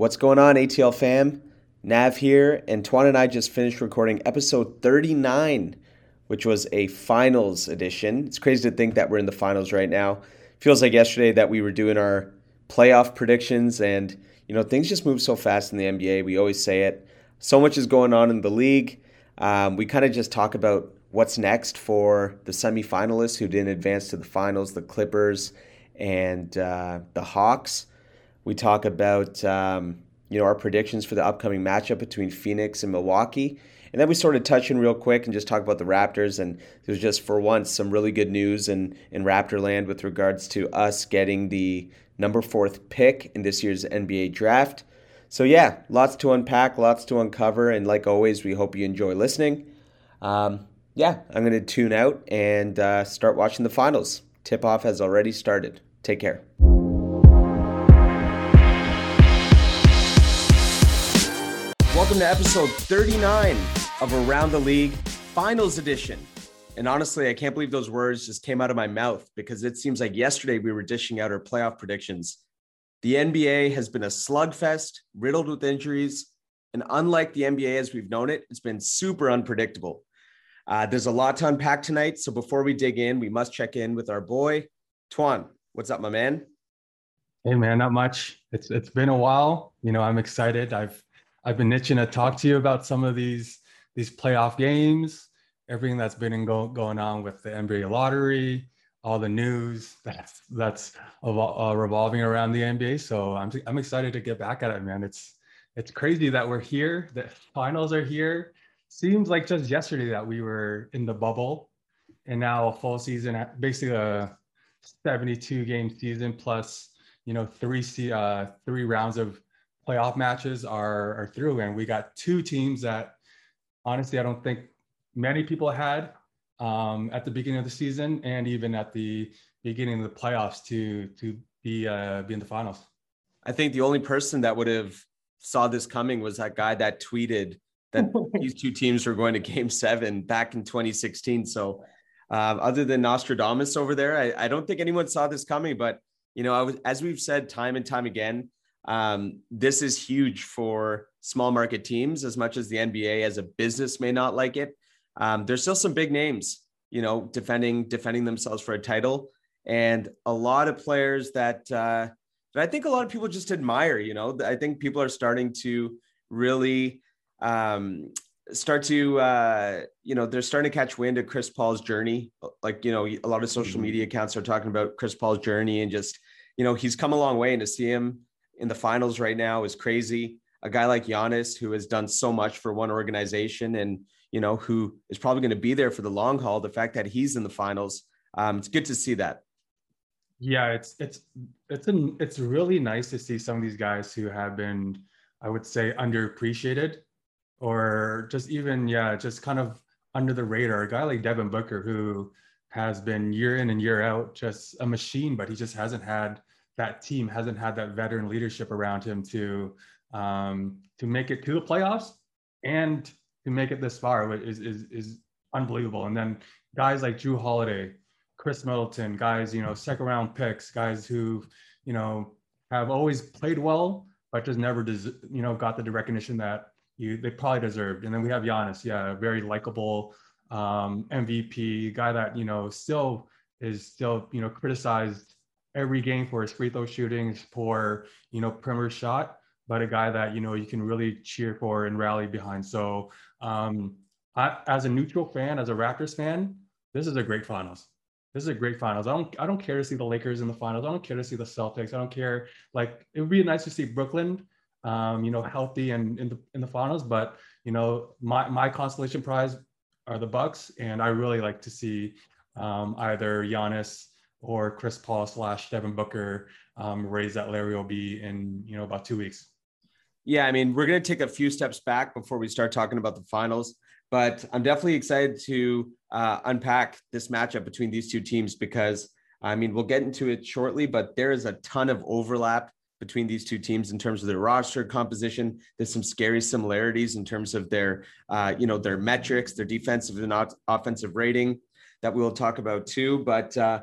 What's going on, ATL fam? Nav here, and Tuan and I just finished recording episode 39, which was a finals edition. It's crazy to think that we're in the finals right now. Feels like yesterday that we were doing our playoff predictions, and you know, things just move so fast in the NBA. We always say it. So much is going on in the league. Um, we kind of just talk about what's next for the semifinalists who didn't advance to the finals, the Clippers and uh, the Hawks. We talk about um, you know our predictions for the upcoming matchup between Phoenix and Milwaukee, and then we sort of touch in real quick and just talk about the Raptors. And there's just for once some really good news in in Raptor land with regards to us getting the number fourth pick in this year's NBA draft. So yeah, lots to unpack, lots to uncover, and like always, we hope you enjoy listening. Um, yeah, I'm going to tune out and uh, start watching the finals. Tip off has already started. Take care. Welcome to episode 39 of Around the League Finals Edition. And honestly, I can't believe those words just came out of my mouth because it seems like yesterday we were dishing out our playoff predictions. The NBA has been a slugfest, riddled with injuries. And unlike the NBA as we've known it, it's been super unpredictable. Uh, there's a lot to unpack tonight. So before we dig in, we must check in with our boy, Tuan. What's up, my man? Hey man, not much. It's it's been a while. You know, I'm excited. I've I've been itching to talk to you about some of these these playoff games, everything that's been go, going on with the NBA lottery, all the news that's that's uh, revolving around the NBA. So I'm I'm excited to get back at it, man. It's it's crazy that we're here. The finals are here. Seems like just yesterday that we were in the bubble, and now a full season, basically a 72 game season plus you know three uh, three rounds of playoff matches are are through, and we got two teams that honestly I don't think many people had um, at the beginning of the season and even at the beginning of the playoffs to to be uh, be in the finals. I think the only person that would have saw this coming was that guy that tweeted that these two teams were going to Game Seven back in 2016. So um, other than Nostradamus over there, I, I, don't think anyone saw this coming. But you know, was, as we've said time and time again, um, this is huge for small market teams as much as the NBA as a business may not like it. Um, there's still some big names, you know, defending defending themselves for a title, and a lot of players that uh, that I think a lot of people just admire. You know, I think people are starting to really um, start to uh, you know they're starting to catch wind of Chris Paul's journey. Like you know, a lot of social mm-hmm. media accounts are talking about Chris Paul's journey and just you know he's come a long way, and to see him in the finals right now is crazy. A guy like Giannis who has done so much for one organization and you know who is probably going to be there for the long haul. The fact that he's in the finals, um, it's good to see that. Yeah, it's it's it's an, it's really nice to see some of these guys who have been, I would say, underappreciated or just even yeah just kind of under the radar a guy like devin booker who has been year in and year out just a machine but he just hasn't had that team hasn't had that veteran leadership around him to um, to make it to the playoffs and to make it this far is, is, is unbelievable and then guys like Jrue holiday Khris middleton guys you know second round picks guys who you know have always played well but just never des- you know got the recognition that you they probably deserved. And then we have Giannis, yeah, a very likable um, MVP guy that you know still is still you know criticized every game for his free throw shootings, for you know perimeter shot, but a guy that you know you can really cheer for and rally behind. So um, I, as a neutral fan, as a Raptors fan, this is a great finals. This is a great finals. I don't I don't care to see the Lakers in the finals. I don't care to see the Celtics. I don't care. Like it would be nice to see Brooklyn um, you know, healthy and in the in the finals. But you know, my my consolation prize are the Bucks, and I really like to see um, either Giannis or Chris Paul slash Devin Booker um, raise that Larry O'B in you know about two weeks. Yeah, I mean, we're going to take a few steps back before we start talking about the finals, but I'm definitely excited to uh, unpack this matchup between these two teams because I mean, we'll get into it shortly, but there is a ton of overlap between these two teams in terms of their roster composition. There's some scary similarities in terms of their, uh, you know, their metrics, their defensive and offensive rating that we will talk about too. But uh,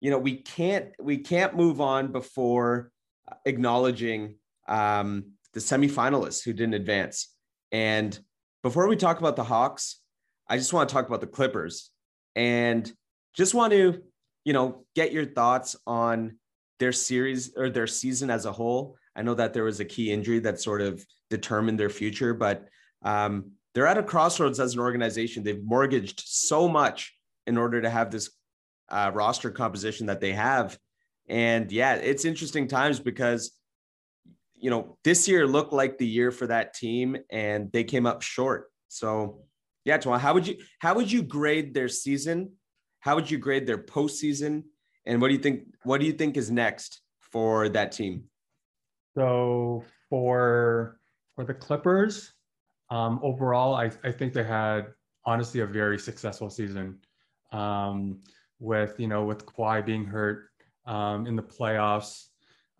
you know, we can't we can't move on before acknowledging um, the semifinalists who didn't advance. And before we talk about the Hawks, I just want to talk about the Clippers and just want to, you know, get your thoughts on their series or their season as a whole. I know that there was a key injury that sort of determined their future, but um, they're at a crossroads as an organization. They've mortgaged so much in order to have this uh, roster composition that they have. And yeah, it's interesting times because, you know, this year looked like the year for that team and they came up short. So yeah, Tuan, how would you how would you grade their season? How would you grade their postseason? And what do you think? What do you think is next for that team? So for for the Clippers, um, overall, I, I think they had honestly a very successful season. Um, with you know with Kawhi being hurt um, in the playoffs,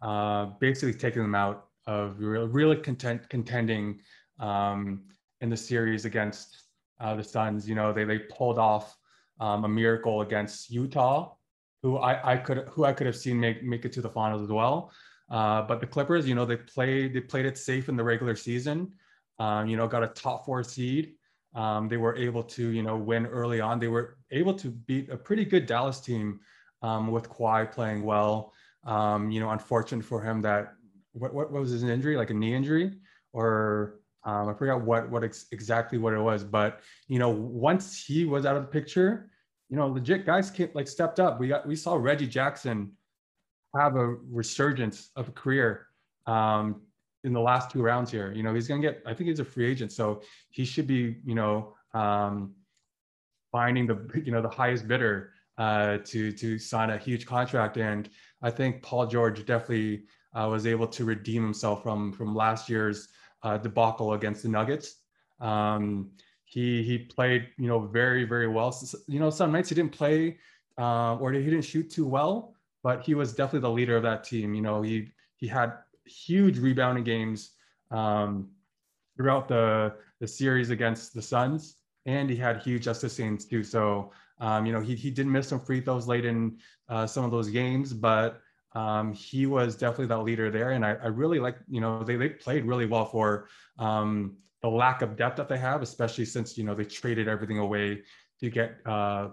uh, basically taking them out of really, content, contending um, in the series against uh, the Suns. You know they they pulled off um, a miracle against Utah, who I, I could who I could have seen make make it to the finals as well. Uh, but the Clippers, you know, they played they played it safe in the regular season. Um, you know, got a top four seed. Um, they were able to, you know, win early on. They were able to beat a pretty good Dallas team um, with Kawhi playing well. Um, you know, unfortunate for him that what, what was his injury, like a knee injury, or um, I forgot what what ex- exactly what it was. But you know, once he was out of the picture, you know, legit guys came, like stepped up. We got we saw Reggie Jackson have a resurgence of a career um, in the last two rounds here. You know, he's going to get, I think he's a free agent. So he should be, you know, um, finding the, you know, the highest bidder uh, to, to sign a huge contract. And I think Paul George definitely uh, was able to redeem himself from, from last year's uh, debacle against the Nuggets. Um, he, he played, you know, very, very well. So, you know, some nights he didn't play uh, or he didn't shoot too well, but he was definitely the leader of that team. You know, he, he had huge rebounding games um, throughout the the series against the Suns, and he had huge assists too. So um, you know he he did miss some free throws late in uh, some of those games, but um, he was definitely that leader there. And I, I really like you know they they played really well for um, the lack of depth that they have, especially since you know they traded everything away to get uh,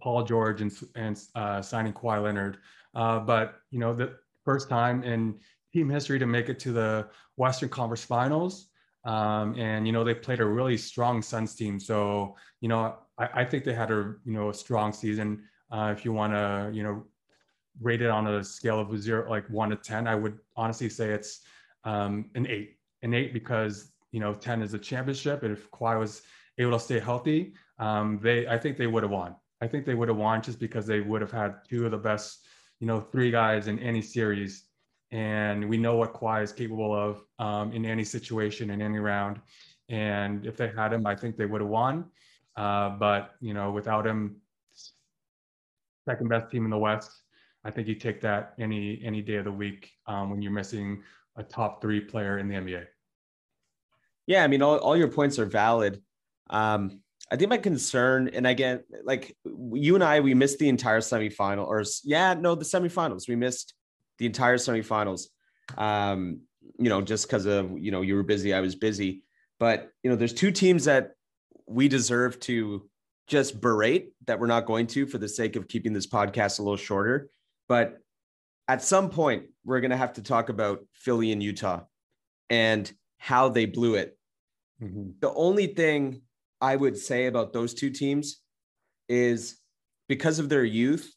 Paul George and and uh, signing Kawhi Leonard. Uh, but you know the first time in team history to make it to the Western Conference Finals. Um, and you know they played a really strong Suns team. So you know I, I think they had a you know a strong season. Uh, if you want to you know rate it on a scale of zero like one to ten, I would honestly say it's um, an eight. An eight because you know ten is a championship, and if Kawhi was able to stay healthy, um, they I think they would have won. I think they would have won just because they would have had two of the best you know three guys in any series and we know what Kawhi is capable of um, in any situation in any round. And if they had him, I think they would have won. Uh, but you know, without him, second best team in the West, I think you take that any any day of the week um, when you're missing a top three player in the NBA. Yeah, I mean, all, all your points are valid. Um, I think my concern, and again, like you and I, we missed the entire semifinal, or yeah, no, the semifinals. We missed the entire semifinals. Um, you know, just because of you know you were busy, I was busy. But you know, there's two teams that we deserve to just berate that we're not going to for the sake of keeping this podcast a little shorter. But at some point, we're going to have to talk about Philly and Utah and how they blew it. Mm-hmm. The only thing I would say about those two teams is because of their youth,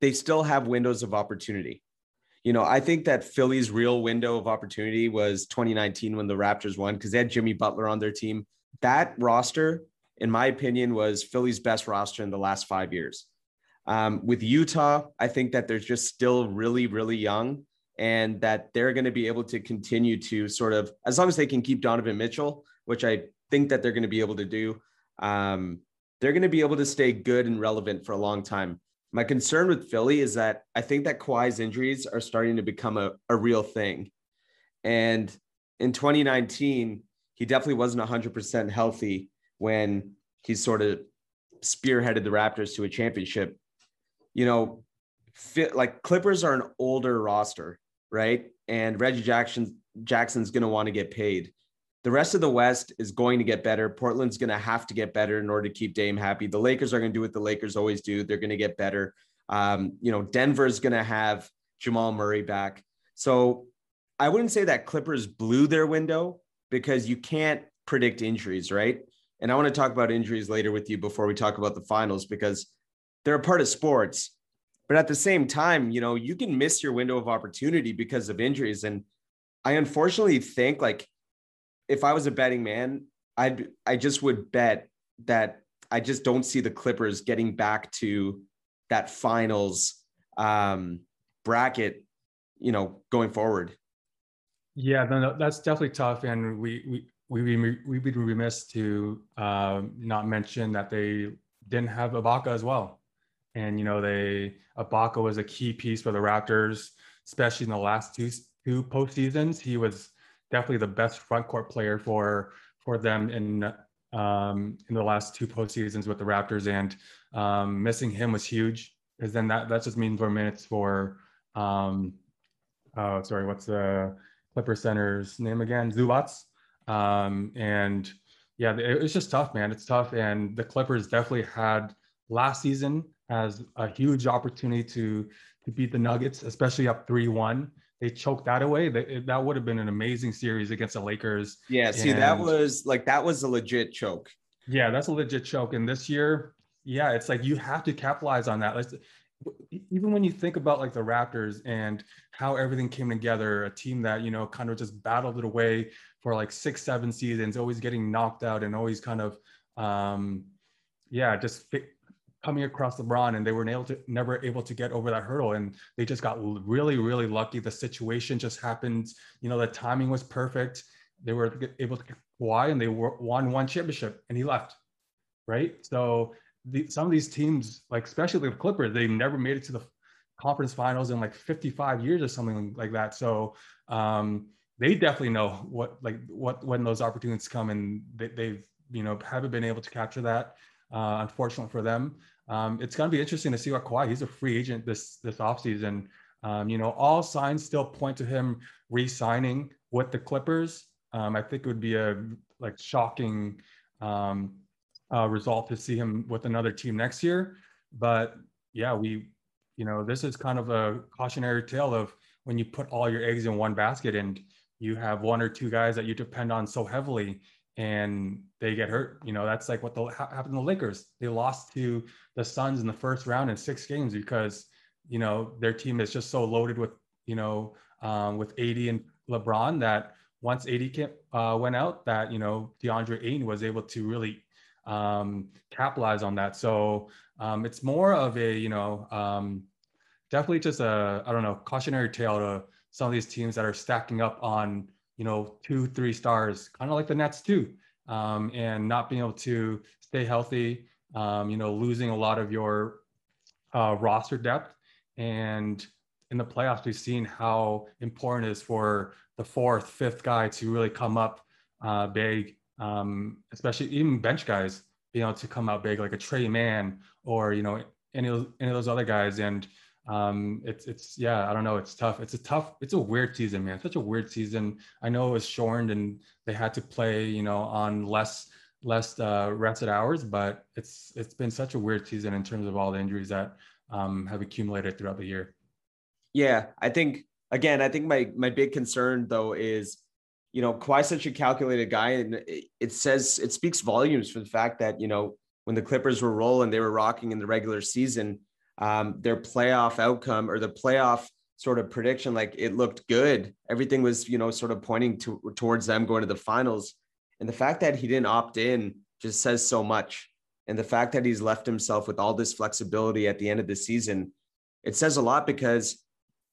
they still have windows of opportunity you know, I think that Philly's real window of opportunity was 2019 when the Raptors won because they had Jimmy Butler on their team. That roster, in my opinion, was Philly's best roster in the last five years. Um, with Utah, I think that they're just still really, really young and that they're going to be able to continue to sort of, as long as they can keep Donovan Mitchell, which I think that they're going to be able to do, um, they're going to be able to stay good and relevant for a long time. My concern with Philly is that I think that Kawhi's injuries are starting to become a, a real thing. And in 2019, he definitely wasn't 100% healthy when he sort of spearheaded the Raptors to a championship. You know, fit, like Clippers are an older roster, right? And Reggie Jackson Jackson's going to want to get paid. The rest of the West is going to get better. Portland's going to have to get better in order to keep Dame happy. The Lakers are going to do what the Lakers always do. They're going to get better. Um, you know, Denver's going to have Jamal Murray back. So I wouldn't say that Clippers blew their window because you can't predict injuries, right? And I want to talk about injuries later with you before we talk about the finals because they're a part of sports. But at the same time, you know, you can miss your window of opportunity because of injuries. And I unfortunately think like if I was a betting man, I'd I just would bet that I just don't see the Clippers getting back to that finals um, bracket, you know, going forward. Yeah, no, that's definitely tough, and we we we we we'd be remiss to um, not mention that they didn't have Ibaka as well, and you know they Ibaka was a key piece for the Raptors, especially in the last two two postseasons. He was definitely the best front court player for for them in um, in the last two postseasons with the Raptors, and um, missing him was huge because then that that just means more minutes for um, uh, sorry, what's the Clipper Center's name again? Zubac. Um, and yeah, it, it's just tough, man. It's tough, and the Clippers definitely had last season as a huge opportunity to to beat the Nuggets, especially up three one they choked that away, that, that would have been an amazing series against the Lakers. Yeah, see, and, that was like that was a legit choke. Yeah, that's a legit choke. And this year, yeah, it's like you have to capitalize on that. Like, even when you think about like the Raptors and how everything came together, a team that you know kind of just battled it away for like six, seven seasons, always getting knocked out and always kind of, um, yeah, just coming across LeBron and they were able to never able to get over that hurdle. And they just got really really lucky. The situation just happened you know the timing was perfect. They were able to Kawhi and they won one championship and he left right? So the, some of these teams like especially the Clippers they never made it to the conference finals in like 55 years or something like that. So um, they definitely know what like what when those opportunities come and they, they've you know haven't been able to capture that uh, unfortunately for them um, it's going to be interesting to see what Kawhi. He's a free agent this this offseason. Um, you know, all signs still point to him re-signing with the Clippers. Um, I think it would be a like shocking um, uh, result to see him with another team next year. But yeah, we, you know, this is kind of a cautionary tale of when you put all your eggs in one basket and you have one or two guys that you depend on so heavily and they get hurt. You know, that's like what the, happened to the Lakers. They lost to the Suns in the first round in six games because, you know, their team is just so loaded with, you know, um, with AD and LeBron that once AD uh, went out, that, you know, DeAndre Ayton was able to really um, capitalize on that. So um, it's more of a, you know, um, definitely just a, I don't know, cautionary tale to some of these teams that are stacking up on, you know, two, three stars, kind of like the Nets too, um, and not being able to stay healthy, um, you know, losing a lot of your uh, roster depth. And in the playoffs, we've seen how important it is for the fourth, fifth guy to really come up uh, big, um, especially even bench guys being able to come out big, like a Trey Mann or, you know, any of, any of those other guys. And um it's it's yeah i don't know it's tough. It's a tough it's a weird season man. Such a weird season. I know it was shortened and they had to play you know on less less uh rested hours but it's it's been such a weird season in terms of all the injuries that um have accumulated throughout the year. Yeah i think again i think my my big concern though is you know Kawhi's such a calculated guy and it, it says it speaks volumes for the fact that you know when the clippers were rolling they were rocking in the regular season um, their playoff outcome or the playoff sort of prediction, like it looked good. Everything was, you know, sort of pointing to, towards them going to the finals. And the fact that he didn't opt in just says so much. And the fact that he's left himself with all this flexibility at the end of the season, it says a lot because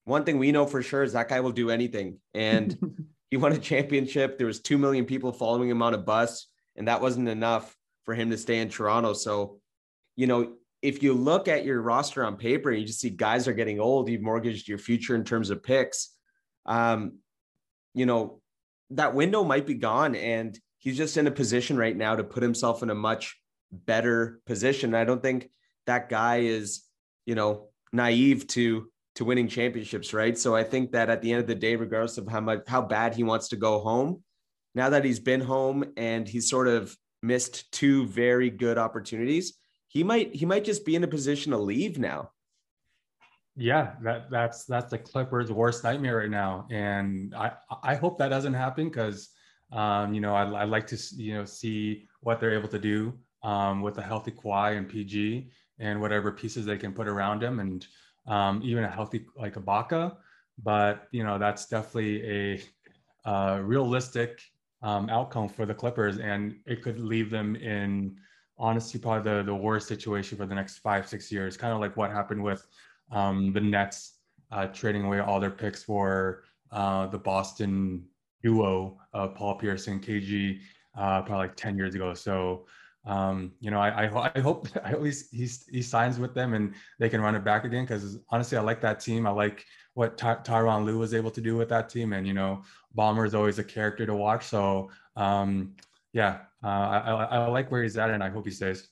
one thing we know for sure is that guy will do anything. And he won a championship. There was 2 million people following him on a bus and that wasn't enough for him to stay in Toronto. So, you know, if you look at your roster on paper and you just see guys are getting old, you've mortgaged your future in terms of picks. Um, you know, that window might be gone. And he's just in a position right now to put himself in a much better position. I don't think that guy is, you know, naive to to winning championships, right? So I think that at the end of the day, regardless of how much how bad he wants to go home, now that he's been home and he's sort of missed two very good opportunities, he might he might just be in a position to leave now. Yeah, that that's that's the Clippers' worst nightmare right now, and I I hope that doesn't happen because um, you know I I like to you know see what they're able to do um, with a healthy Kawhi and PG and whatever pieces they can put around him, and um, even a healthy like a Ibaka. But you know that's definitely a uh, realistic um, outcome for the Clippers, and it could leave them in honestly probably the, the worst situation for the next five six years. Kind of like what happened with um, the Nets uh, trading away all their picks for uh, the Boston duo of Paul Pierce and KG uh, probably like ten years ago. So um, you know, I, I, I hope I at least he he signs with them and they can run it back again. Because honestly, I like that team. I like what Ty- Tyronn Lue was able to do with that team, and you know, Ballmer is always a character to watch. So um, yeah, uh, I, I, I like where he's at, and I hope he stays.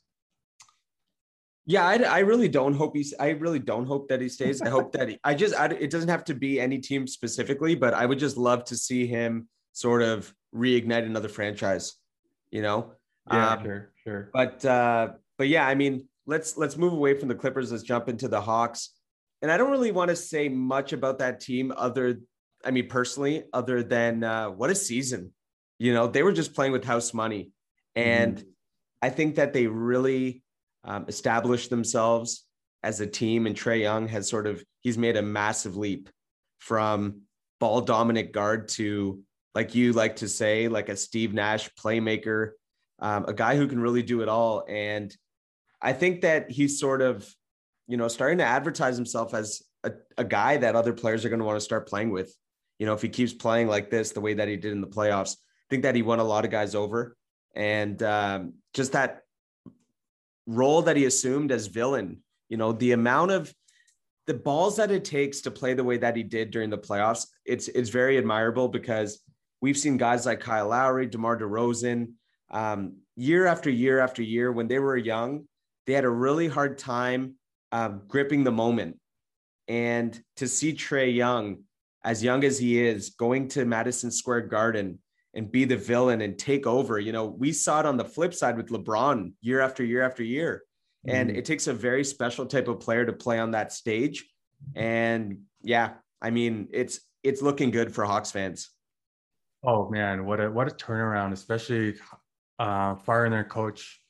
Yeah, I, I really don't hope he's. I really don't hope that he stays. I hope that he, I just. I, it doesn't have to be any team specifically, but I would just love to see him sort of reignite another franchise. You know, yeah, um, sure, sure. But uh, but yeah, I mean, let's let's move away from the Clippers. Let's jump into the Hawks. And I don't really want to say much about that team, other, I mean, personally, other than uh, what a season. You know, they were just playing with house money, and mm-hmm. I think that they really um, established themselves as a team. And Trae Young has sort of he's made a massive leap from ball dominant guard to like you like to say, like a Steve Nash playmaker um, a guy who can really do it all. And I think that he's sort of, you know, starting to advertise himself as a, a guy that other players are going to want to start playing with. You know, if he keeps playing like this, the way that he did in the playoffs, I think that he won a lot of guys over. And um, just that role that he assumed as villain, you know, the amount of the balls that it takes to play the way that he did during the playoffs, it's it's very admirable because we've seen guys like Kyle Lowry, DeMar DeRozan, um, year after year after year when they were young, they had a really hard time um, gripping the moment. And to see Trae Young, as young as he is, going to Madison Square Garden and be the villain and take over, you know, we saw it on the flip side with LeBron year after year after year. Mm-hmm. And it takes a very special type of player to play on that stage. And yeah, I mean, it's it's looking good for Hawks fans. Oh man, what a what a turnaround, especially uh, firing their coach,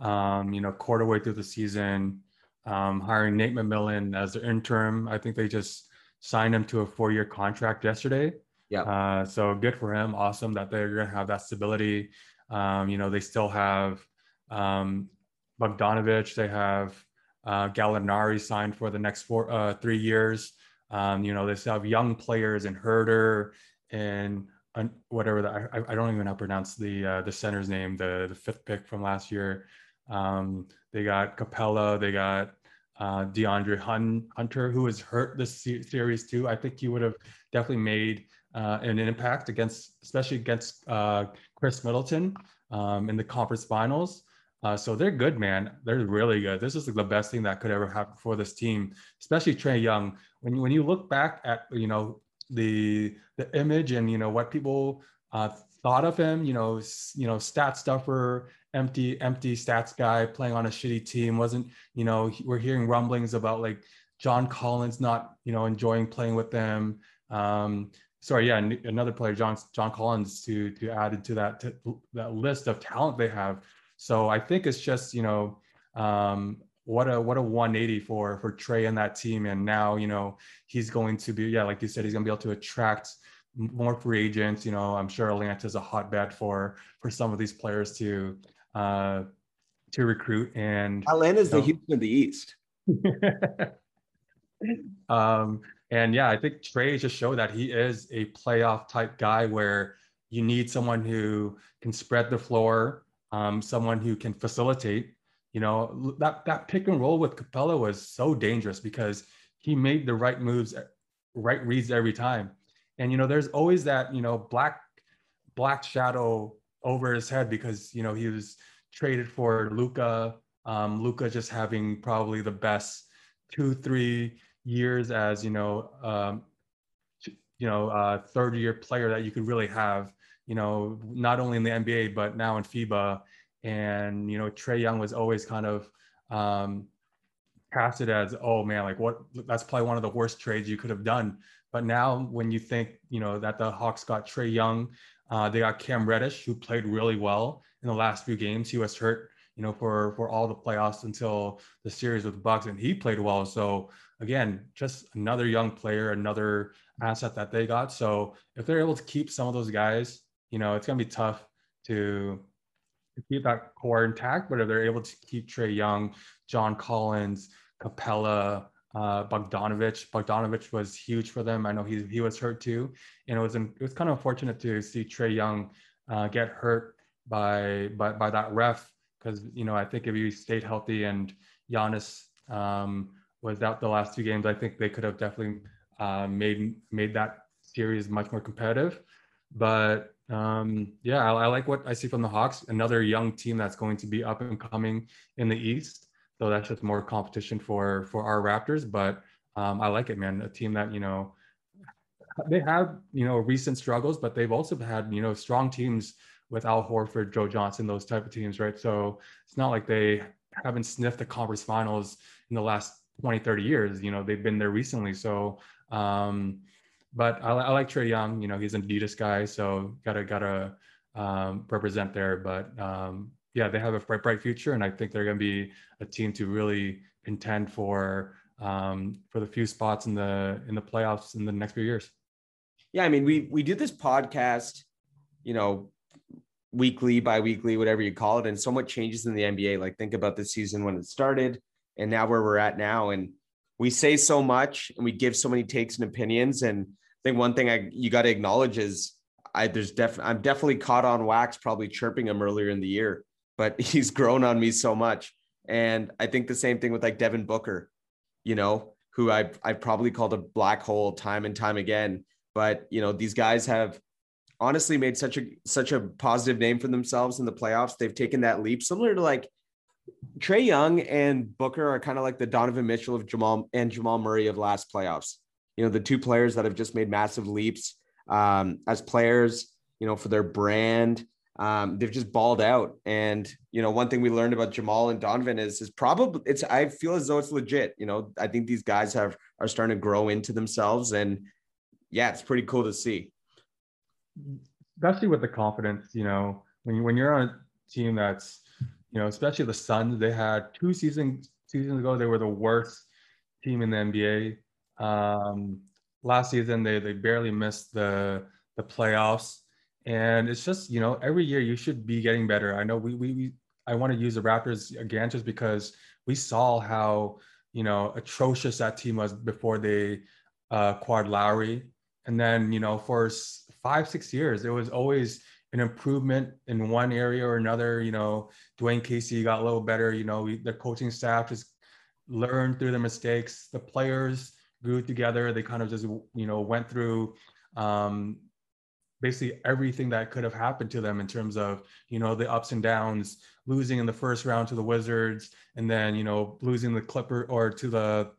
um, you know, quarter way through the season, um, hiring Nate McMillan as their interim. I think they just signed him to a four year contract yesterday. Yeah. Uh, so good for him. Awesome that they're going to have that stability. Um, you know, they still have um, Bogdanovich. They have uh, Gallinari signed for the next four, uh, three years. Um, you know, they still have young players in Huerter and whatever the, I, I don't even know how to pronounce the uh, the center's name, the the fifth pick from last year. Um, they got Capela, they got uh, DeAndre Hunter, who was hurt this series too. I think he would have definitely made uh, an impact against, especially against uh, Khris Middleton um, in the conference finals. Uh, so they're good, man. They're really good. This is like the best thing that could ever happen for this team, especially Trae Young. When you, when you look back at you know the the image and you know what people uh, thought of him. You know, you know, stat stuffer, empty empty stats guy playing on a shitty team. Wasn't you know we're hearing rumblings about like John Collins not you know enjoying playing with them. Um, sorry, yeah, another player, John John Collins, to to add into that to that list of talent they have. So I think it's just you know um, what a what a 180 for for Trae and that team. And now you know he's going to be yeah, like you said, he's going to be able to attract more free agents. You know, I'm sure Atlanta is a hotbed for for some of these players to uh to recruit. And Atlanta's you know, the Houston of the East. um, and yeah, I think Trae just showed that he is a playoff type guy where you need someone who can spread the floor, um, someone who can facilitate, you know, that that pick and roll with Capela was so dangerous because he made the right moves, right reads every time. And you know, there's always that, you know, black black shadow over his head because you know he was traded for Luka. Um, Luka just having probably the best two, three years as you know um, you know uh, third year player that you could really have you know not only in the NBA but now in FIBA and you know Trae Young was always kind of um, casted as oh man like what that's probably one of the worst trades you could have done. But now when you think you know that the Hawks got Trae Young uh, they got Cam Reddish who played really well in the last few games. He was hurt you know for for all the playoffs until the series with the Bucks and he played well. So again just another young player another asset that they got so if they're able to keep some of those guys you know it's going to be tough to keep that core intact, but if they're able to keep Trae Young, John Collins, Capela, uh, Bogdanovich. Bogdanovich was huge for them. I know he he was hurt too, and it was it was kind of unfortunate to see Trae Young uh, get hurt by by by that ref because you know I think if he stayed healthy and Giannis um, was out the last two games, I think they could have definitely uh, made made that series much more competitive. But um, yeah, I, I, like what I see from the Hawks. Another young team that's going to be up and coming in the East. So that's just more competition for for our Raptors. But um, I like it, man. A team that you know they have you know recent struggles, but they've also had you know strong teams with Al Horford, Joe Johnson, those type of teams, right? So it's not like they haven't sniffed the conference finals in the last 20, 30 years. You know, they've been there recently. So um, but I, I like Trae Young. You know, he's an Adidas guy, so gotta gotta um, represent there. But um, yeah, they have a bright bright future, and I think they're gonna be a team to really contend for um, for the few spots in the in the playoffs in the next few years. Yeah, I mean, we we do this podcast, you know, weekly, bi-weekly, whatever you call it, and so much changes in the NBA. Like think about the season when it started, and now where we're at now, and we say so much and we give so many takes and opinions. And I think one thing I you got to acknowledge is I there's definitely I'm definitely caught on wax probably chirping him earlier in the year, but he's grown on me so much. And I think the same thing with like Devin Booker, you know, who I I probably called a black hole time and time again. But you know, these guys have honestly made such a such a positive name for themselves in the playoffs. They've taken that leap, similar to like Trae Young and Booker are kind of like the Donovan Mitchell of Jamal and Jamal Murray of last playoffs. You know, the two players that have just made massive leaps um, as players, you know, for their brand. Um, they've just balled out. And, you know, one thing we learned about Jamal and Donovan is, is probably it's, I feel as though it's legit. You know, I think these guys have, are starting to grow into themselves. And yeah, it's pretty cool to see. Especially with the confidence, you know, when you, when you're on a team that's, you know, especially the Suns. They had two seasons seasons ago. They were the worst team in the NBA. Um, last season, they they barely missed the the playoffs. And it's just you know every year you should be getting better. I know we we, we I want to use the Raptors again just because we saw how you know atrocious that team was before they uh, acquired Lowry, and then you know for five six years it was always an improvement in one area or another. You know, Dwane Casey got a little better. You know, the coaching staff just learned through their mistakes. The players grew together. They kind of just, you know, went through um, basically everything that could have happened to them in terms of, you know, the ups and downs, losing in the first round to the Wizards, and then, you know, losing the Clipper or to the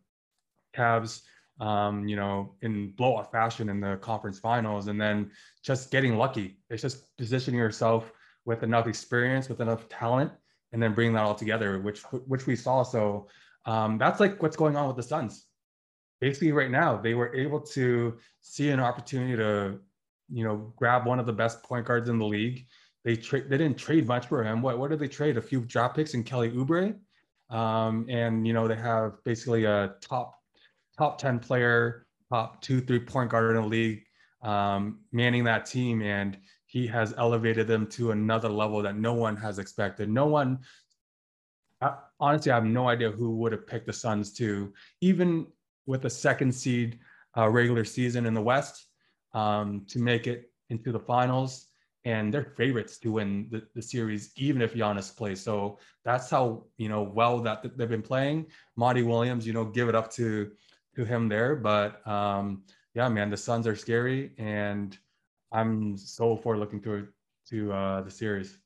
Cavs um, you know, in blowout fashion in the conference finals, and then just getting lucky. It's just positioning yourself with enough experience, with enough talent, and then bringing that all together, which which we saw. So um, that's like what's going on with the Suns. Basically, right now they were able to see an opportunity to, you know, grab one of the best point guards in the league. They tra- they didn't trade much for him. What what did they trade? A few draft picks and Kelly Oubre, um, and you know they have basically a top top 10 player, top two, three point guard in the league, um, manning that team. And he has elevated them to another level that no one has expected. No one, I, honestly, I have no idea who would have picked the Suns to, even with a second seed uh, regular season in the West, um, to make it into the finals. And they're favorites to win the, the series, even if Giannis plays. So that's how you know well that they've been playing. Monty Williams, you know, give it up to to him there. But um, yeah, man, the Suns are scary, and I'm so forward looking to to uh, the series.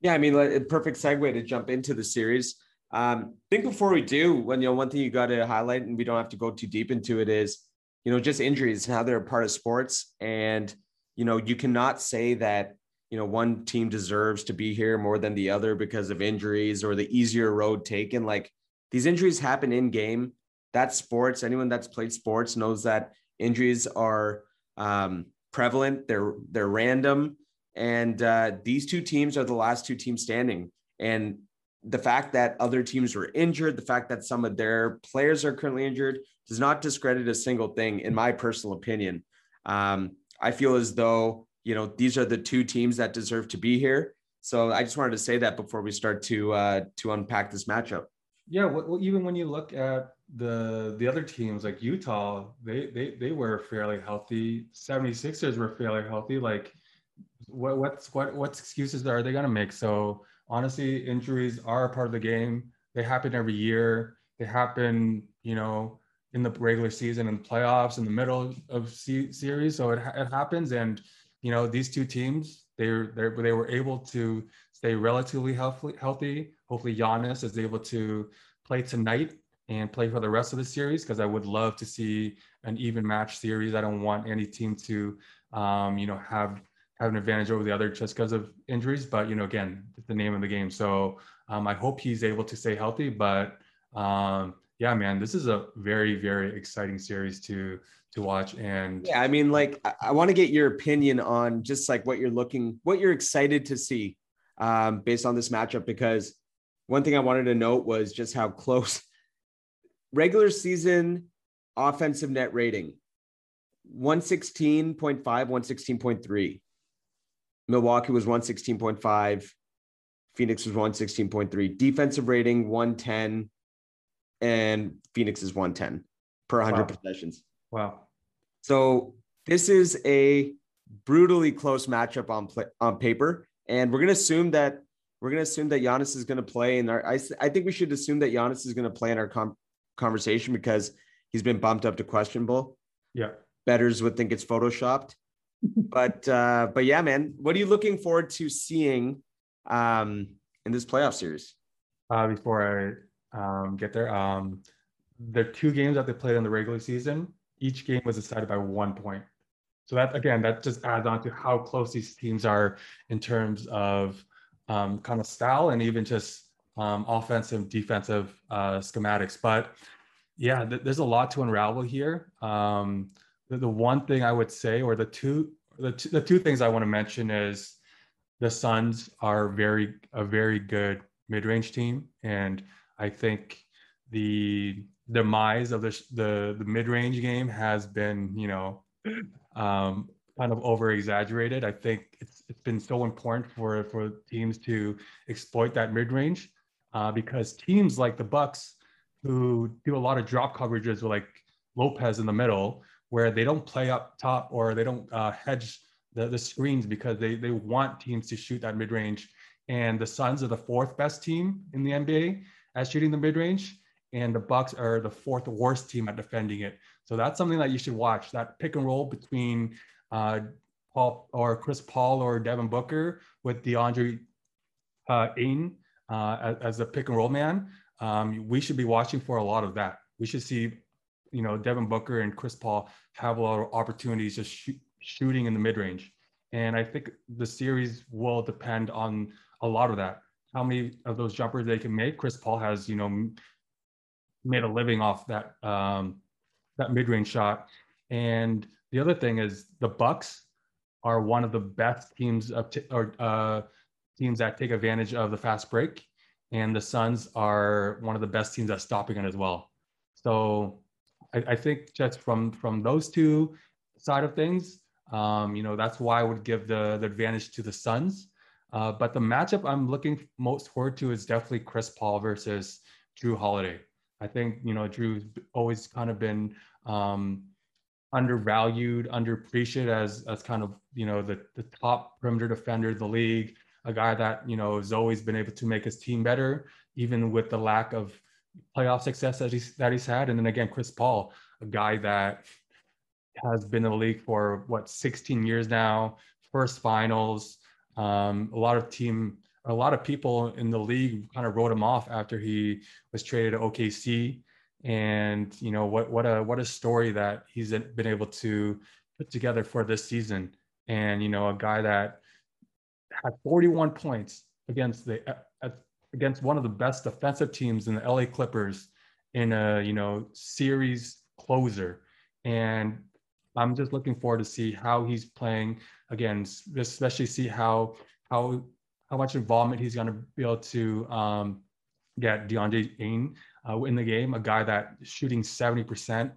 Yeah, I mean, like, a perfect segue to jump into the series. Um, I think before we do, when you know, one thing you got to highlight, and we don't have to go too deep into it, is you know just injuries and how they're a part of sports, and you know you cannot say that you know one team deserves to be here more than the other because of injuries or the easier road taken. Like these injuries happen in game. That's sports. Anyone that's played sports knows that injuries are um, prevalent. They're they're random, and uh, these two teams are the last two teams standing. And the fact that other teams were injured, the fact that some of their players are currently injured, does not discredit a single thing, in my personal opinion. Um, I feel as though you know these are the two teams that deserve to be here. So I just wanted to say that before we start to uh, to unpack this matchup. Yeah, well, even when you look at the the other teams like Utah, they they they were fairly healthy. 76ers were fairly healthy. Like what what's what what excuses are they gonna make? So honestly, injuries are a part of the game. They happen every year. They happen, you know, in the regular season and playoffs in the middle of series. So it, it happens. And, you know, these two teams, they they they were able to stay relatively healthy. healthy. Hopefully Giannis is able to play tonight and play for the rest of the series because I would love to see an even match series. I don't want any team to, um, you know, have have an advantage over the other just because of injuries. But you know, again, the name of the game. So um, I hope he's able to stay healthy. But um, yeah, man, this is a very very exciting series to to watch. And yeah, I mean, like I, I want to get your opinion on just like what you're looking, what you're excited to see um, based on this matchup. Because one thing I wanted to note was just how close regular season offensive net rating 116.5 116.3 Milwaukee was 116.5. Phoenix was 116.3. Defensive rating 110. And Phoenix is 110 per 100 wow. possessions. Wow. So this is a brutally close matchup on play, on paper. And we're going to assume that we're going to assume that Giannis is going to play. And I, I think we should assume that Giannis is going to play in our com- conversation because he's been bumped up to questionable. Yeah. Betters would think it's photoshopped but uh, but yeah, man, what are you looking forward to seeing um, in this playoff series? Uh, before I um, get there, um, the two games that they played in the regular season, each game was decided by one point. So that again, that just adds on to how close these teams are in terms of um, kind of style and even just um, offensive, defensive uh, schematics. But yeah, th- there's a lot to unravel here. Um, the, the one thing I would say, or the two, the two, the two things I want to mention is the Suns are very a very good mid-range team, and I think the demise of the the, the mid-range game has been, you know, um, kind of over exaggerated. I think it's it's been so important for for teams to exploit that mid-range uh, because teams like the Bucks, who do a lot of drop coverages with like Lopez in the middle, where they don't play up top or they don't uh, hedge the, the screens because they, they want teams to shoot that mid range. And the Suns are the fourth best team in the NBA at shooting the mid range, and the Bucks are the fourth worst team at defending it. So that's something that you should watch. That pick and roll between uh, Paul or Chris Paul or Devin Booker with DeAndre uh, Ayton uh, as, the pick and roll man. Um, we should be watching for a lot of that. We should see you know, Devin Booker and Chris Paul have a lot of opportunities just shoot, shooting in the mid range. And I think the series will depend on a lot of that. How many of those jumpers they can make? Chris Paul has, you know, made a living off that um, that mid range shot. And the other thing is the Bucks are one of the best teams of or uh, teams that take advantage of the fast break, and the Suns are one of the best teams at stopping it as well. So I, I think just from from those two side of things, um, you know, that's why I would give the, the advantage to the Suns. Uh, but the matchup I'm looking most forward to is definitely Chris Paul versus Jrue Holiday. I think you know Jrue's always kind of been um, undervalued, underappreciated as as kind of you know the the top perimeter defender of the league, a guy that you know has always been able to make his team better, even with the lack of playoff success that he's that he's had. And then again, Chris Paul, a guy that has been in the league for what 16 years now, first finals, um, a lot of team a lot of people in the league kind of wrote him off after he was traded to OKC. And you know what what a what a story that he's been able to put together for this season. And you know a guy that had 41 points against the against one of the best defensive teams in the LA Clippers in a you know series closer. And I'm just looking forward to see how he's playing again, especially see how how how much involvement he's going to be able to um, get DeAndre Ayton uh, in the game, a guy that shooting 70%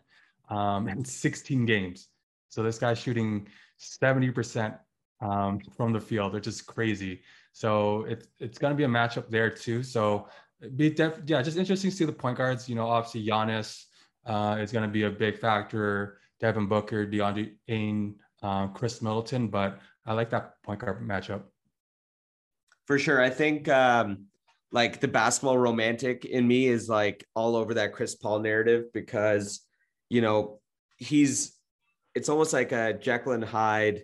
um, in 16 games. So this guy's shooting 70% um, from the field, which is crazy. So it's it's going to be a matchup there too. So be def- yeah, just interesting to see the point guards. You know, obviously Giannis uh, is going to be a big factor. Devin Booker, DeAndre Ayton, uh, Khris Middleton, but I like that point guard matchup. For sure, I think um, like the basketball romantic in me is like all over that Chris Paul narrative because you know he's it's almost like a Jekyll and Hyde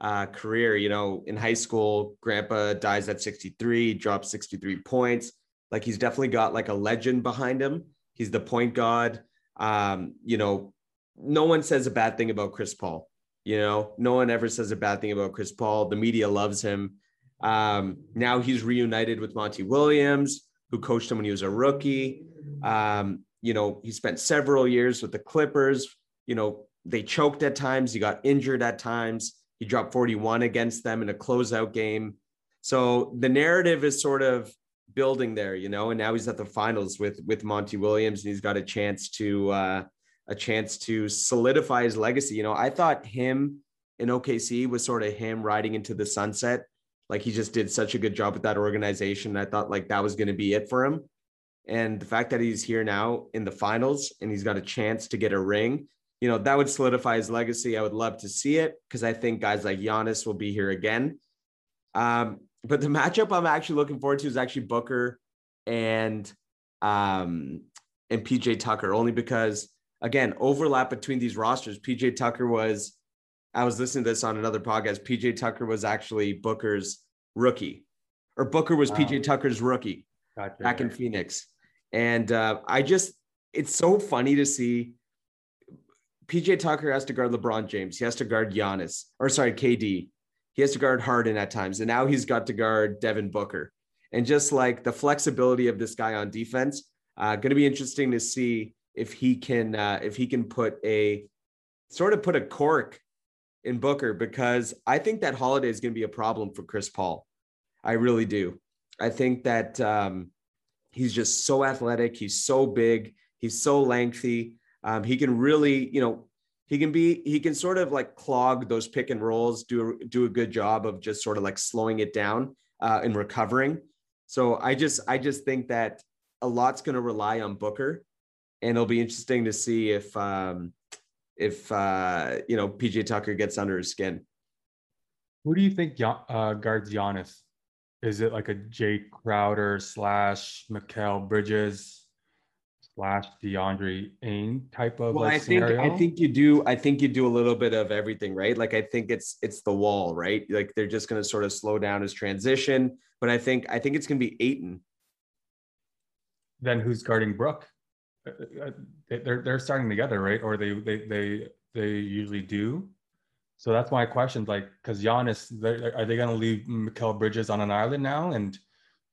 uh, career. You know, in high school, Grandpa dies at 63, drops 63 points. Like he's definitely got like a legend behind him. He's the point guard. Um, you know, no one says a bad thing about Chris Paul. You know, no one ever says a bad thing about Chris Paul. The media loves him. Um, now he's reunited with Monty Williams, who coached him when he was a rookie. Um, you know, he spent several years with the Clippers. You know, they choked at times. He got injured at times. He dropped 41 against them in a closeout game. So the narrative is sort of building there, you know, and now he's at the finals with with Monty Williams and he's got a chance to uh a chance to solidify his legacy. You know, I thought him in OKC was sort of him riding into the sunset. Like he just did such a good job with that organization. I thought like that was going to be it for him. And the fact that he's here now in the finals and he's got a chance to get a ring, you know, that would solidify his legacy. I would love to see it because I think guys like Giannis will be here again. Um, but the matchup I'm actually looking forward to is actually Booker and um, and PJ Tucker, only because again, overlap between these rosters. PJ Tucker was, I was listening to this on another podcast. PJ Tucker was actually Booker's rookie, or Booker was wow. PJ Tucker's rookie gotcha. back in Phoenix. And uh, I just, it's so funny to see PJ Tucker has to guard LeBron James. He has to guard Giannis, or sorry, KD. He has to guard Harden at times. And now he's got to guard Devin Booker. And just like the flexibility of this guy on defense, uh, going to be interesting to see if he can uh, if he can put a sort of put a cork in Booker because I think that Holiday is going to be a problem for Chris Paul. I really do. I think that um, he's just so athletic. He's so big. He's so lengthy. Um, he can really, you know, he can be he can sort of like clog those pick and rolls. Do do a good job of just sort of like slowing it down uh, and recovering. So I just I just think that a lot's going to rely on Booker and it'll be interesting to see if um, if uh, you know PJ Tucker gets under his skin. Who do you think uh, guards Giannis? Is it like a Jae Crowder slash Mikal Bridges slash DeAndre Ayton type of well, like I think scenario? I think you do I think you do a little bit of everything, right? Like I think it's it's the wall, right? Like they're just going to sort of slow down his transition, but I think I think it's going to be Ayton. Then who's guarding Brook? Uh, uh, they're they're starting together, right? Or they they they they usually do. So that's my question. Like, because Giannis, are they going to leave Mikal Bridges on an island now? And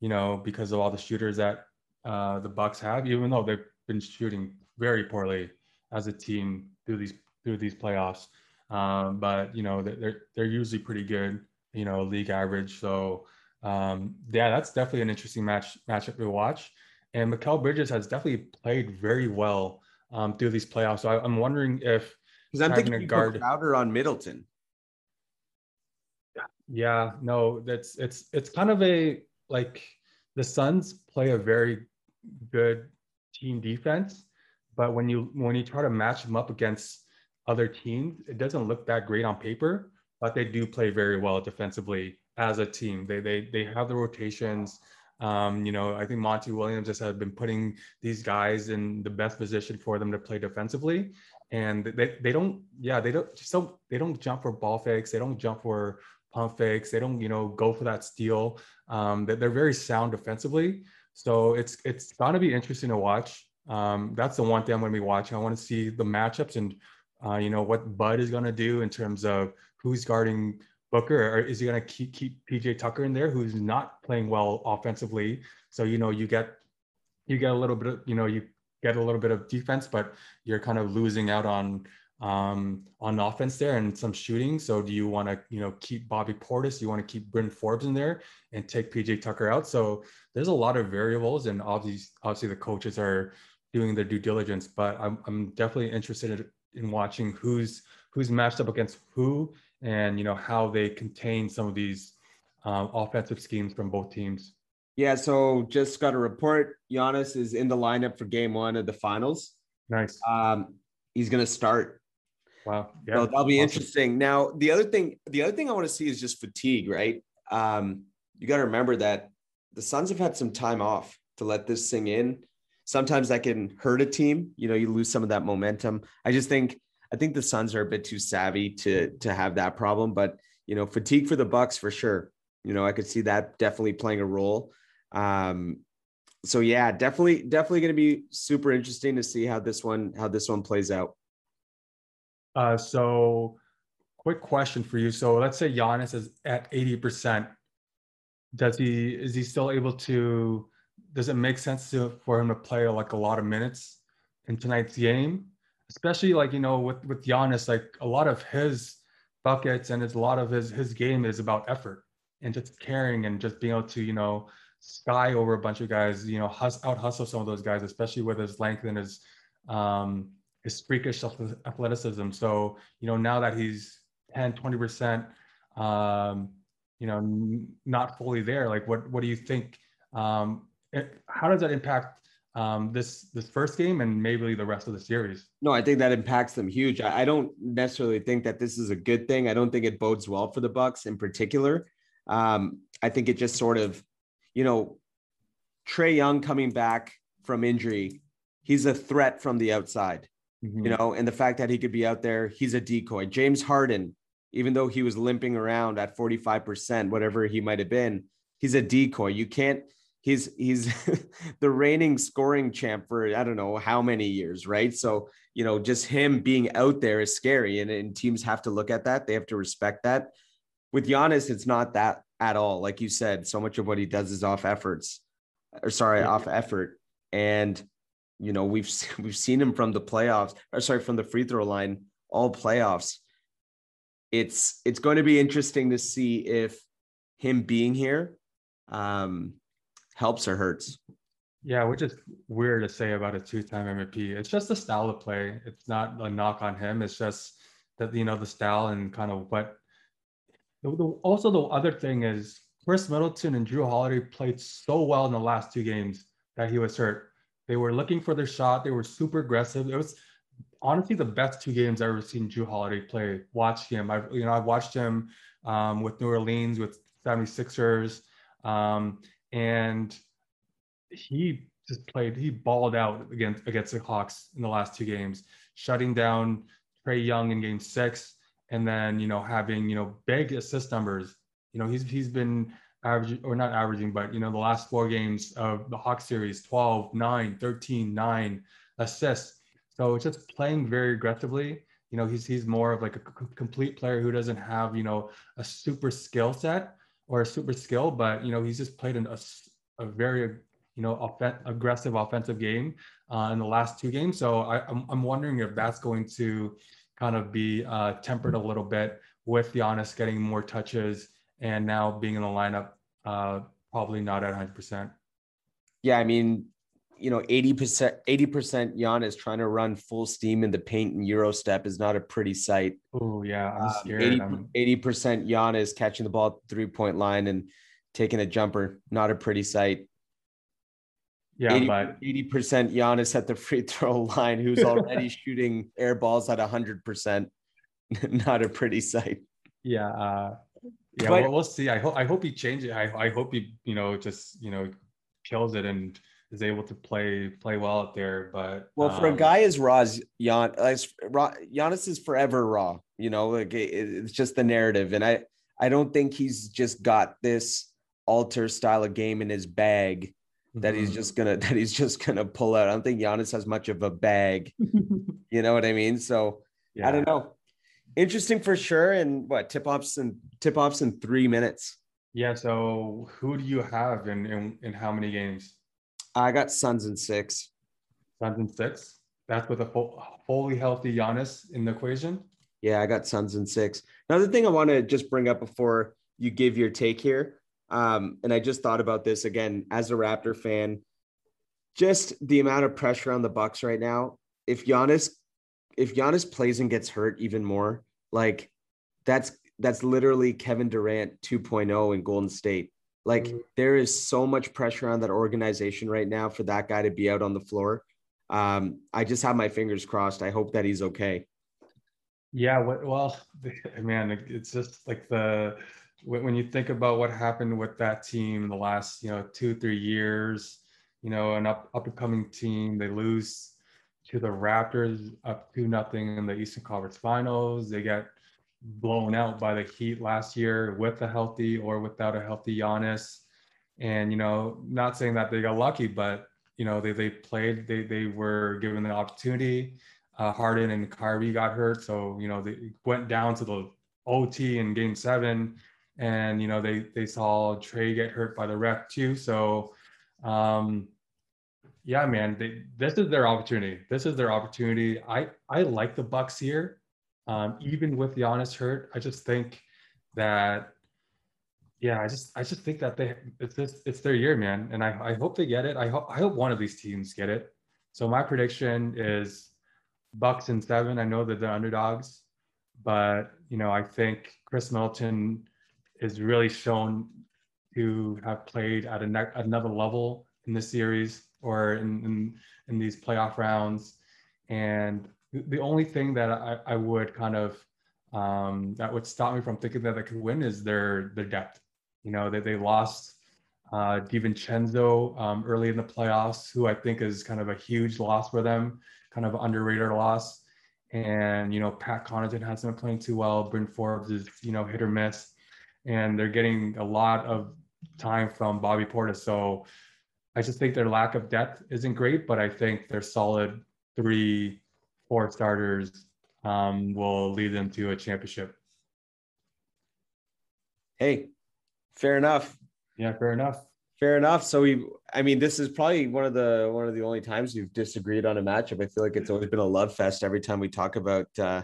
you know, because of all the shooters that uh, the Bucks have, even though they've been shooting very poorly as a team through these through these playoffs, um, but you know they're they're usually pretty good. You know, league average. So um, yeah, that's definitely an interesting match matchup to watch. And Mikal Bridges has definitely played very well um, through these playoffs. So I, am wondering if because I'm thinking a guard Crowder on Middleton. Yeah, no, that's it's it's kind of a like the Suns play a very good team defense, but when you when you try to match them up against other teams, it doesn't look that great on paper. But they do play very well defensively as a team. They they they have the rotations. Um, you know, I think Monty Williams just has been putting these guys in the best position for them to play defensively. And they, they don't, yeah, they don't don't, they don't jump for ball fakes. They don't jump for pump fakes. They don't, you know, go for that steal. Um, they're very sound defensively. So it's it's gonna be interesting to watch. Um, that's the one thing I'm gonna be watching. I want to see the matchups and uh, you know what Bud is gonna do in terms of who's guarding Booker, or is he gonna keep keep PJ Tucker in there, who's not playing well offensively? So you know you get you get a little bit of you know you get a little bit of defense, but you're kind of losing out on um, on offense there and some shooting. So do you want to, you know, keep Bobby Portis? Do you want to keep Bryn Forbes in there and take PJ Tucker out? So there's a lot of variables, and obviously, obviously the coaches are doing their due diligence. But I'm, I'm definitely interested in watching who's who's matched up against who, and you know how they contain some of these um, offensive schemes from both teams. Yeah. So just got a report. Giannis is in the lineup for Game One of the Finals. Nice. Um, he's going to start Wow. Yeah. So that'll be awesome. interesting. Now, the other thing, the other thing I want to see is just fatigue, right? Um, you got to remember that the Suns have had some time off to let this thing in. Sometimes that can hurt a team. You know, you lose some of that momentum. I just think I think the Suns are a bit too savvy to to have that problem. But you know, fatigue for the Bucks for sure. You know, I could see that definitely playing a role. Um, so yeah, definitely, definitely going to be super interesting to see how this one how this one plays out. Uh, so, quick question for you. So, let's say Giannis is at eighty percent. Does he is he still able to? Does it make sense to, for him to play like a lot of minutes in tonight's game? Especially like you know with with Giannis, like a lot of his buckets and it's a lot of his his game is about effort and just caring and just being able to you know sky over a bunch of guys. You know, hus- out hustle some of those guys, especially with his length and his um, his freakish athleticism. So, you know, now that he's 10, 20%, um, you know, n- not fully there, like what, what do you think? Um, it, how does that impact um, this this first game and maybe the rest of the series? No, I think that impacts them huge. I, I, don't necessarily think that this is a good thing. I don't think it bodes well for the Bucks in particular. Um, I think it just sort of, you know, Trae Young coming back from injury, he's a threat from the outside mm-hmm. you know, and the fact that he could be out there, he's a decoy. James Harden, even though he was limping around at 45%, whatever he might have been, he's a decoy. You can't, he's, he's the reigning scoring champ for, I don't know how many years, right? So, you know, just him being out there is scary. And, and teams have to look at that. They have to respect that. With Giannis, it's not that at all. Like you said, so much of what he does is off efforts, or sorry, yeah. off effort. And you know, we've we've seen him from the playoffs, or sorry, from the free throw line all playoffs. It's it's going to be interesting to see if him being here um, helps or hurts. Yeah, which is weird to say about a two-time MVP. It's just the style of play. It's not a knock on him. It's just that you know the style and kind of what. Also, the other thing is Khris Middleton and Jrue Holiday played so well in the last two games that he was hurt. They were looking for their shot. They were super aggressive. It was honestly the best two games I've ever seen Jrue Holiday play. Watch him. I've you know I've watched him um, with New Orleans with 76ers. Um, and he just played, he balled out against against the Hawks in the last two games, shutting down Trae Young in game six, and then you know having you know big assist numbers. You know, he's he's been averaging or not averaging, but you know, the last four games of the Hawk series 12, 9, 13, 9 assists. So just playing very aggressively. You know, he's he's more of like a c- complete player who doesn't have, you know, a super skill set or a super skill, but you know, he's just played a, a very you know, off- aggressive offensive game uh, in the last two games. So I, am I'm, I'm wondering if that's going to kind of be uh, tempered a little bit with Giannis getting more touches and now being in the lineup, uh, probably not at 100%. Yeah, I mean, you know, 80%, 80% Giannis trying to run full steam in the paint and Euro step is not a pretty sight. Oh, yeah. I'm um, scared. Um, 80, 80% Giannis catching the ball at the three point line and taking a jumper, not a pretty sight. Yeah, 80, but 80% Giannis at the free throw line, who's already shooting air balls at 100%. not a pretty sight. Yeah. Uh, yeah, but, we'll see. I hope I hope he changes. I I hope he you know just you know kills it and is able to play play well out there. But well, um, for a um, guy as raw as Jan, as raw, Giannis is forever raw. You know, like it, it's just the narrative, and I I don't think he's just got this alter style of game in his bag that mm-hmm. he's just gonna that he's just gonna pull out. I don't think Giannis has much of a bag. you know what I mean? So yeah. I don't know. Interesting for sure. And what tip offs and tip offs in three minutes. Yeah. So who do you have in in, in how many games? I got Suns in six. Suns in six. That's with a full, fully healthy Giannis in the equation. Yeah, I got Suns in six. Another thing I want to just bring up before you give your take here, um, and I just thought about this again as a Raptor fan, just the amount of pressure on the Bucks right now. If Giannis, if Giannis plays and gets hurt even more, like that's that's literally Kevin Durant 2.0 in Golden State. Like mm-hmm. there is so much pressure on that organization right now for that guy to be out on the floor. Um, I just have my fingers crossed. I hope that he's okay. Yeah, well, man, it's just like the when you think about what happened with that team in the last, you know, two three years, you know, an up up and coming team, they lose to the Raptors up to nothing in the Eastern Conference Finals. They get blown out by the Heat last year with a healthy or without a healthy Giannis. And you know, not saying that they got lucky, but you know, they they played, they they were given the opportunity. Uh, Harden and Kyrie got hurt, so you know they went down to the OT in Game Seven, and you know they they saw Trae get hurt by the ref too. So, um, yeah, man, they, this is their opportunity. This is their opportunity. I I like the Bucks here, um, even with Giannis hurt. I just think that yeah, I just I just think that they it's this it's their year, man, and I I hope they get it. I hope I hope one of these teams get it. So my prediction is Bucks in seven. I know that they're underdogs, but you know I think Khris Middleton is really shown to have played at a ne- another level in this series or in, in in these playoff rounds. And the only thing that I, I would kind of um, that would stop me from thinking that they could win is their their depth. You know, that they, they lost uh, DiVincenzo um, early in the playoffs, who I think is kind of a huge loss for them, kind of underrated loss. And, you know, Pat Connaughton hasn't been playing too well. Bryn Forbes is, you know, hit or miss. And they're getting a lot of time from Bobby Portis. So I just think their lack of depth isn't great, but I think their solid three, four starters um, will lead them to a championship. Hey, Fair enough. Yeah, fair enough. Fair enough. So we, I mean, this is probably one of the one of the only times we've disagreed on a matchup. I feel like it's always been a love fest every time we talk about uh,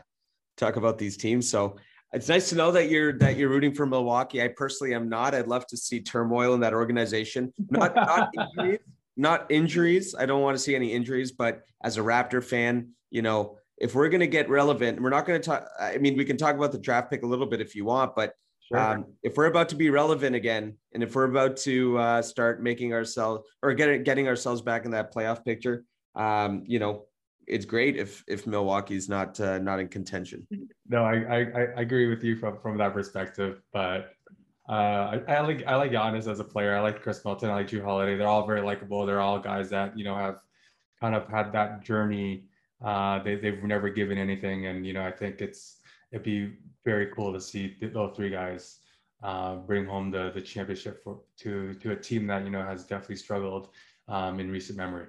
talk about these teams. So it's nice to know that you're that you're rooting for Milwaukee. I personally am not. I'd love to see turmoil in that organization. Not not injuries, not injuries. I don't want to see any injuries, but as a Raptor fan, you know, if we're going to get relevant, we're not going to talk. I mean, we can talk about the draft pick a little bit if you want, but Sure. Um, if we're about to be relevant again, and if we're about to uh, start making ourselves or getting getting ourselves back in that playoff picture, um, you know, it's great if if Milwaukee's not uh, not in contention. No, I, I I agree with you from from that perspective, but uh, I, I, like I like Giannis as a player. I like Khris Middleton. I like Jrue Holiday. They're all very likable. They're all guys that you know have kind of had that journey. Uh, they they've never given anything, and you know I think it's it'd be very cool to see those three guys uh, bring home the the championship for to to a team that you know has definitely struggled um, in recent memory.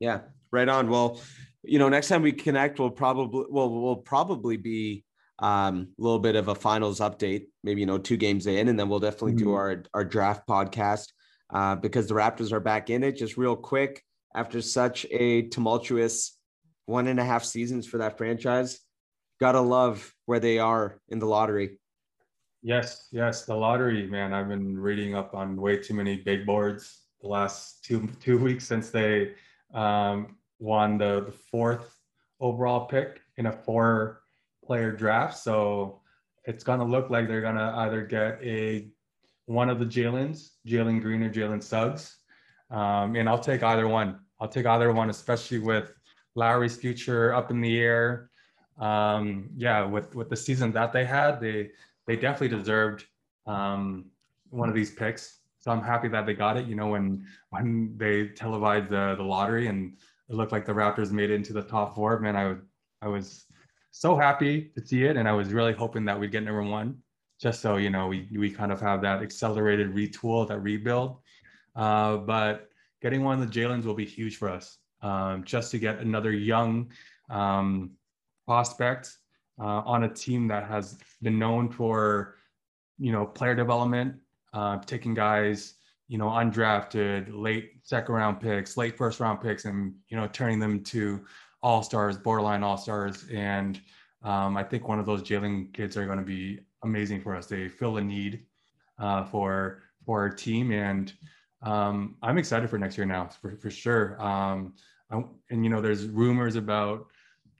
Yeah, right on. Well, you know, next time we connect, we'll probably well we'll probably be um, a little bit of a finals update, maybe you know two games in, and then we'll definitely mm-hmm. do our our draft podcast uh, because the Raptors are back in it. Just real quick, after such a tumultuous one and a half seasons for that franchise, gotta love where they are in the lottery. Yes, yes, the lottery, man. I've been reading up on way too many big boards the last two two weeks since they um, won the, the fourth overall pick in a four player draft. So it's gonna look like they're gonna either get a one of the Jalen's, Jalen Green or Jalen Suggs. Um, and I'll take either one. I'll take either one, especially with Lowry's future up in the air um, yeah, with with the season that they had, they they definitely deserved um, one of these picks. So I'm happy that they got it. You know, when when they televised the the lottery and it looked like the Raptors made it into the top four, man, I I was so happy to see it, and I was really hoping that we'd get number one, just so you know we we kind of have that accelerated retool, that rebuild. Uh, but getting one of the Jalen's will be huge for us, um, just to get another young um, prospect uh, on a team that has been known for you know player development, uh, taking guys you know undrafted, late second round picks, late first round picks, and you know turning them to all stars, borderline all stars, and um, I think one of those Jalen kids are going to be amazing for us. They fill a need uh, for for our team, and um, I'm excited for next year now for for sure. Um, I, and you know, there's rumors about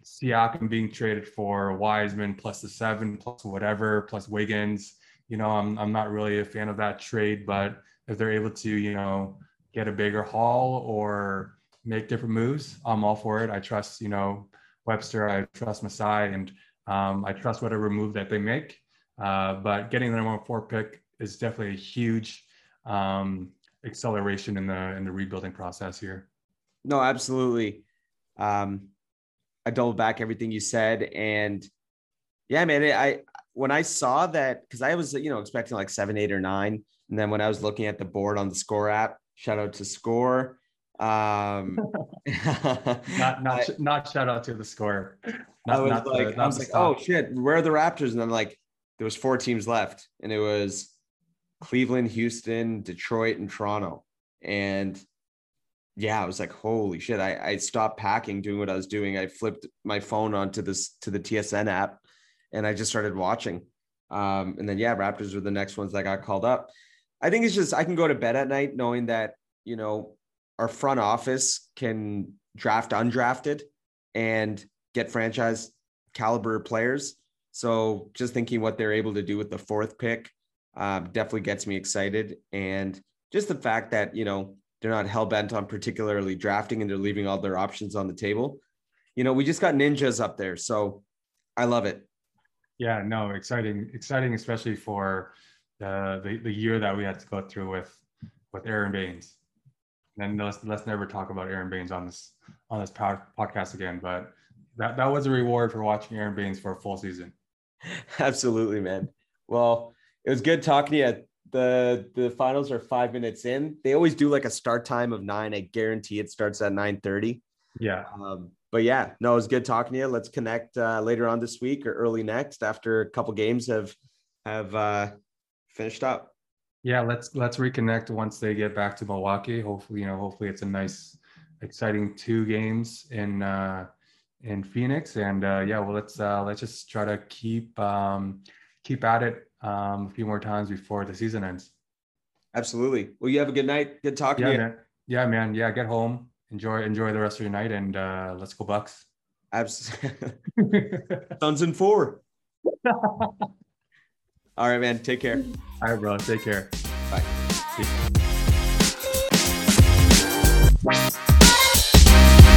Siakam being traded for Wiseman plus the seven plus whatever plus Wiggins. You know, I'm I'm not really a fan of that trade, but if they're able to, you know, get a bigger haul or make different moves, I'm all for it. I trust, you know, Webster, I trust Masai, and um, I trust whatever move that they make. Uh, but getting the number four pick is definitely a huge um, acceleration in the in the rebuilding process here. No, absolutely. Um, I double back everything you said, and yeah, man, I when I saw that because I was you know expecting like seven, eight, or nine, and then when I was looking at the board on the Score app, shout out to Score. Um, not not I, not shout out to the Score. Not, I was like, the, I was like, oh shit, where are the Raptors? And then like there was four teams left, and it was Cleveland, Houston, Detroit, and Toronto, and yeah, I was like, holy shit. I, I stopped packing, doing what I was doing. I flipped my phone onto this to the TSN app and I just started watching. Um, and then yeah, Raptors were the next ones that got called up. I think it's just I can go to bed at night knowing that, you know, our front office can draft undrafted and get franchise caliber players. So just thinking what they're able to do with the fourth pick uh, definitely gets me excited. And just the fact that, you know, they're not hell bent on particularly drafting and they're leaving all their options on the table. You know, we just got ninjas up there. So I love it. Yeah, no, exciting, exciting, especially for the, the, the year that we had to go through with with Aron Baynes. And let's let's never talk about Aron Baynes on this on this podcast again. But that that was a reward for watching Aron Baynes for a full season. Absolutely, man. Well, it was good talking to you the the finals are five minutes in. They always do like a start time of nine. I guarantee it starts at nine thirty. Yeah. Um, but yeah, no, it was good talking to you. Let's connect uh, later on this week or early next after a couple games have have uh, finished up. Yeah, let's let's reconnect once they get back to Milwaukee. Hopefully, you know, hopefully it's a nice, exciting two games in uh, in Phoenix. And uh, yeah, well, let's uh, let's just try to keep um, keep at it um, a few more times before the season ends. Absolutely. Well, you have a good night. Good talking yeah, to you. Man. Yeah, man. Yeah, get home. Enjoy enjoy the rest of your night, and uh, let's go Bucks. Absolutely. Suns in four. All right, man. Take care. All right, bro. Take care. Bye.